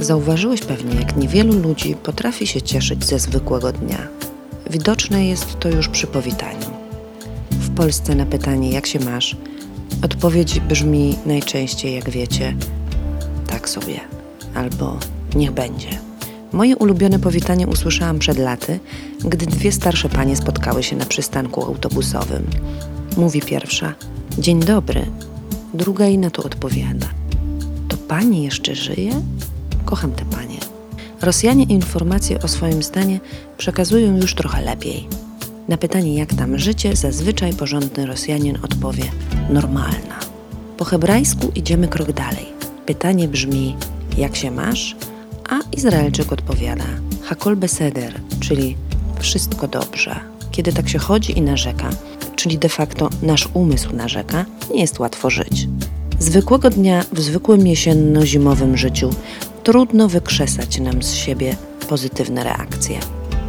Zauważyłeś pewnie, jak niewielu ludzi potrafi się cieszyć ze zwykłego dnia. Widoczne jest to już przy powitaniu. W Polsce na pytanie, jak się masz, odpowiedź brzmi najczęściej, jak wiecie, tak sobie, albo niech będzie. Moje ulubione powitanie usłyszałam przed laty, gdy dwie starsze panie spotkały się na przystanku autobusowym. Mówi pierwsza: Dzień dobry. Druga jej na to odpowiada: To pani jeszcze żyje? Kocham te panie. Rosjanie informacje o swoim stanie przekazują już trochę lepiej. Na pytanie, jak tam życie, zazwyczaj porządny Rosjanin odpowie: normalna. Po hebrajsku idziemy krok dalej. Pytanie brzmi: jak się masz? A Izraelczyk odpowiada: Hakol beseder, czyli wszystko dobrze. Kiedy tak się chodzi i narzeka, czyli de facto nasz umysł narzeka, nie jest łatwo żyć. Zwykłego dnia w zwykłym jesienno-zimowym życiu trudno wykrzesać nam z siebie pozytywne reakcje.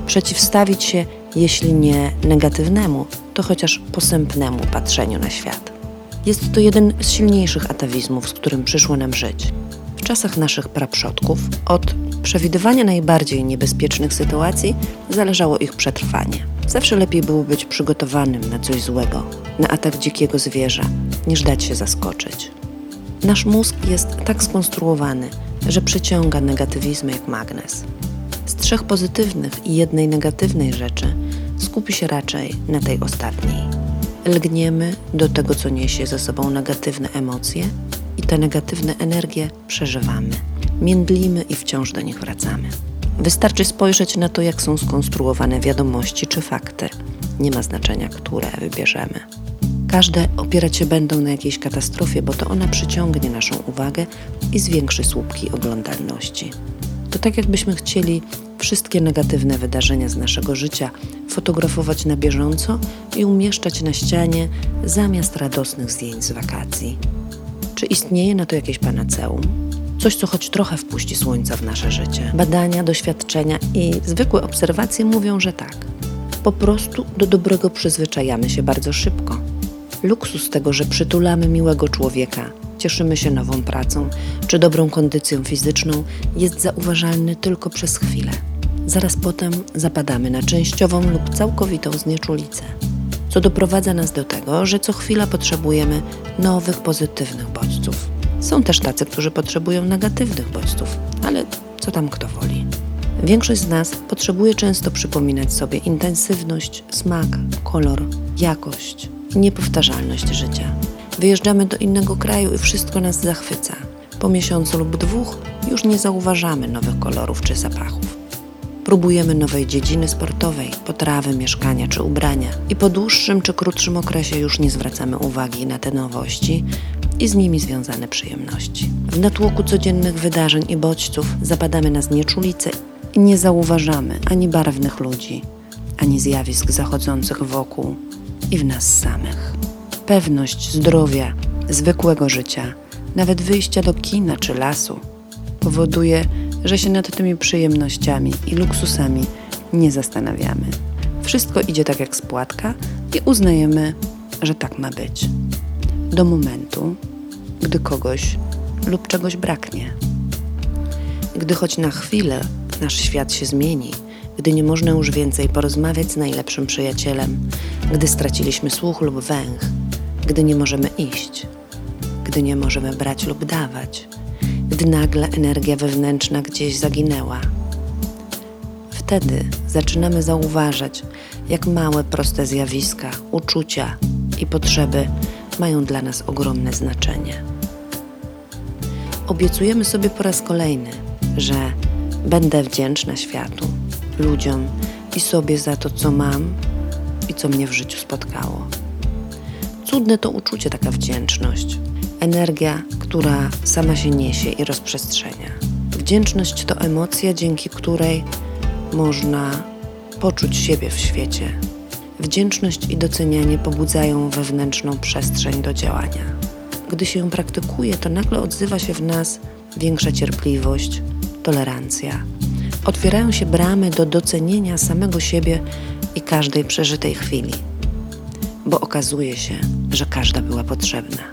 Przeciwstawić się, jeśli nie negatywnemu, to chociaż posępnemu patrzeniu na świat. Jest to jeden z silniejszych atawizmów, z którym przyszło nam żyć. W czasach naszych praprzodków od przewidywania najbardziej niebezpiecznych sytuacji zależało ich przetrwanie. Zawsze lepiej było być przygotowanym na coś złego, na atak dzikiego zwierza, niż dać się zaskoczyć. Nasz mózg jest tak skonstruowany, że przyciąga negatywizmy jak magnes. Z trzech pozytywnych i jednej negatywnej rzeczy skupi się raczej na tej ostatniej. Lgniemy do tego, co niesie ze sobą negatywne emocje i te negatywne energie przeżywamy. Międlimy i wciąż do nich wracamy. Wystarczy spojrzeć na to, jak są skonstruowane wiadomości czy fakty. Nie ma znaczenia, które wybierzemy. Każde opierać się będą na jakiejś katastrofie, bo to ona przyciągnie naszą uwagę i zwiększy słupki oglądalności. To tak, jakbyśmy chcieli wszystkie negatywne wydarzenia z naszego życia fotografować na bieżąco i umieszczać na ścianie zamiast radosnych zdjęć z wakacji. Czy istnieje na to jakieś panaceum? Coś, co choć trochę wpuści słońca w nasze życie. Badania, doświadczenia i zwykłe obserwacje mówią, że tak. Po prostu do dobrego przyzwyczajamy się bardzo szybko. Luksus tego, że przytulamy miłego człowieka, cieszymy się nową pracą czy dobrą kondycją fizyczną, jest zauważalny tylko przez chwilę. Zaraz potem zapadamy na częściową lub całkowitą znieczulicę, co doprowadza nas do tego, że co chwila potrzebujemy nowych, pozytywnych bodźców. Są też tacy, którzy potrzebują negatywnych bodźców, ale co tam kto woli. Większość z nas potrzebuje często przypominać sobie intensywność, smak, kolor, jakość niepowtarzalność życia. Wyjeżdżamy do innego kraju i wszystko nas zachwyca. Po miesiącu lub dwóch już nie zauważamy nowych kolorów czy zapachów. Próbujemy nowej dziedziny sportowej, potrawy, mieszkania czy ubrania i po dłuższym czy krótszym okresie już nie zwracamy uwagi na te nowości i z nimi związane przyjemności. W natłoku codziennych wydarzeń i bodźców zapadamy na znieczulicę i nie zauważamy ani barwnych ludzi, ani zjawisk zachodzących wokół i w nas samych. Pewność zdrowia, zwykłego życia, nawet wyjścia do kina czy lasu powoduje, że się nad tymi przyjemnościami i luksusami nie zastanawiamy. Wszystko idzie tak jak spłatka i uznajemy, że tak ma być. Do momentu, gdy kogoś lub czegoś braknie. Gdy choć na chwilę nasz świat się zmieni, gdy nie można już więcej porozmawiać z najlepszym przyjacielem, gdy straciliśmy słuch lub węch, gdy nie możemy iść, gdy nie możemy brać lub dawać, gdy nagle energia wewnętrzna gdzieś zaginęła. Wtedy zaczynamy zauważać, jak małe, proste zjawiska, uczucia i potrzeby mają dla nas ogromne znaczenie. Obiecujemy sobie po raz kolejny, że będę wdzięczna światu, ludziom i sobie za to, co mam i co mnie w życiu spotkało. Cudne to uczucie, taka wdzięczność. Energia, która sama się niesie i rozprzestrzenia. Wdzięczność to emocja, dzięki której można poczuć siebie w świecie. Wdzięczność i docenianie pobudzają wewnętrzną przestrzeń do działania. Gdy się ją praktykuje, to nagle odzywa się w nas większa cierpliwość, tolerancja. Otwierają się bramy do docenienia samego siebie i każdej przeżytej chwili, bo okazuje się, że każda była potrzebna.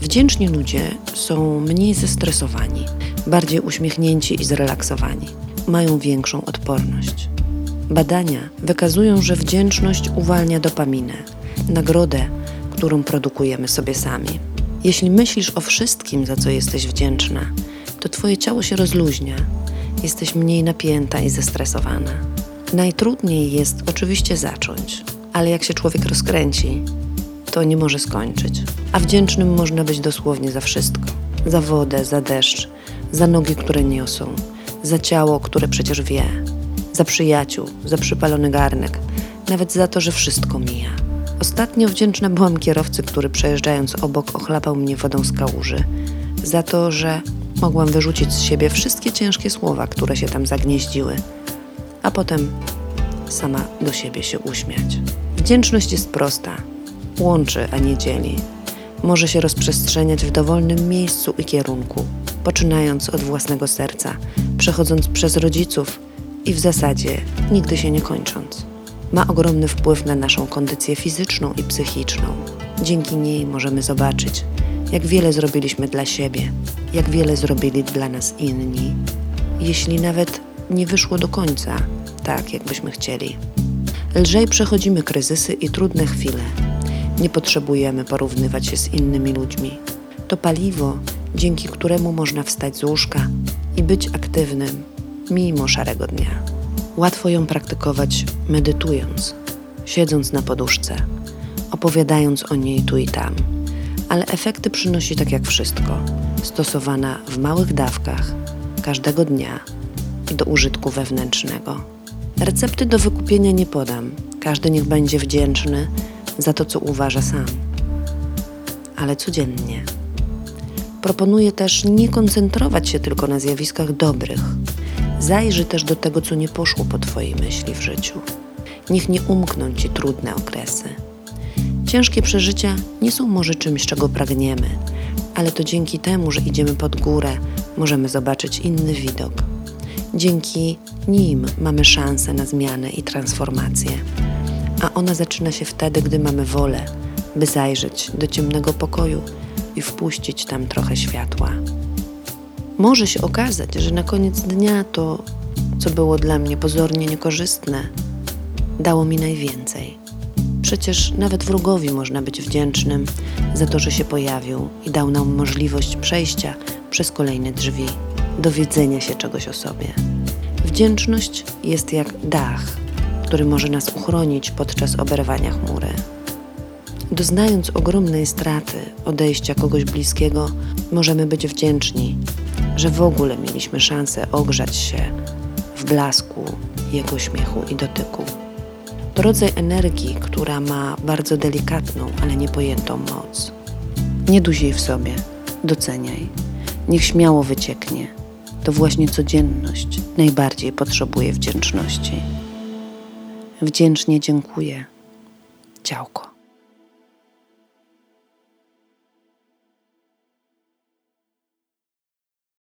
Wdzięczni ludzie są mniej zestresowani, bardziej uśmiechnięci i zrelaksowani. Mają większą odporność. Badania wykazują, że wdzięczność uwalnia dopaminę, nagrodę, którą produkujemy sobie sami. Jeśli myślisz o wszystkim, za co jesteś wdzięczna, to twoje ciało się rozluźnia, jesteś mniej napięta i zestresowana. Najtrudniej jest oczywiście zacząć, ale jak się człowiek rozkręci, to nie może skończyć. A wdzięcznym można być dosłownie za wszystko: za wodę, za deszcz, za nogi, które niosą, za ciało, które przecież wie, za przyjaciół, za przypalony garnek, nawet za to, że wszystko mija. Ostatnio wdzięczna byłam kierowcy, który przejeżdżając obok ochlapał mnie wodą z kałuży, za to, że mogłam wyrzucić z siebie wszystkie ciężkie słowa, które się tam zagnieździły, a potem sama do siebie się uśmiać. Wdzięczność jest prosta, łączy, a nie dzieli. Może się rozprzestrzeniać w dowolnym miejscu i kierunku, poczynając od własnego serca, przechodząc przez rodziców i w zasadzie nigdy się nie kończąc. Ma ogromny wpływ na naszą kondycję fizyczną i psychiczną. Dzięki niej możemy zobaczyć, jak wiele zrobiliśmy dla siebie, jak wiele zrobili dla nas inni, jeśli nawet nie wyszło do końca tak, jakbyśmy chcieli. Lżej przechodzimy kryzysy i trudne chwile. Nie potrzebujemy porównywać się z innymi ludźmi. To paliwo, dzięki któremu można wstać z łóżka i być aktywnym mimo szarego dnia. Łatwo ją praktykować medytując, siedząc na poduszce, opowiadając o niej tu i tam, ale efekty przynosi tak jak wszystko, stosowana w małych dawkach, każdego dnia i do użytku wewnętrznego. Recepty do wykupienia nie podam, każdy niech będzie wdzięczny za to, co uważa sam, ale codziennie. Proponuję też nie koncentrować się tylko na zjawiskach dobrych. Zajrzyj też do tego, co nie poszło po Twojej myśli w życiu. Niech nie umkną Ci trudne okresy. Ciężkie przeżycia nie są może czymś, czego pragniemy, ale to dzięki temu, że idziemy pod górę, możemy zobaczyć inny widok. Dzięki nim mamy szansę na zmianę i transformację, a ona zaczyna się wtedy, gdy mamy wolę, by zajrzeć do ciemnego pokoju i wpuścić tam trochę światła. Może się okazać, że na koniec dnia to, co było dla mnie pozornie niekorzystne, dało mi najwięcej. Przecież nawet wrogowi można być wdzięcznym za to, że się pojawił i dał nam możliwość przejścia przez kolejne drzwi, dowiedzenia się czegoś o sobie. Wdzięczność jest jak dach, który może nas uchronić podczas oberwania chmury. Doznając ogromnej straty, odejścia kogoś bliskiego, możemy być wdzięczni, że w ogóle mieliśmy szansę ogrzać się w blasku jego śmiechu i dotyku. Rodzaj energii, która ma bardzo delikatną, ale niepojętą moc. Nie jej w sobie, doceniaj. Niech śmiało wycieknie. To właśnie codzienność najbardziej potrzebuje wdzięczności. Wdzięcznie dziękuję. Ciałko.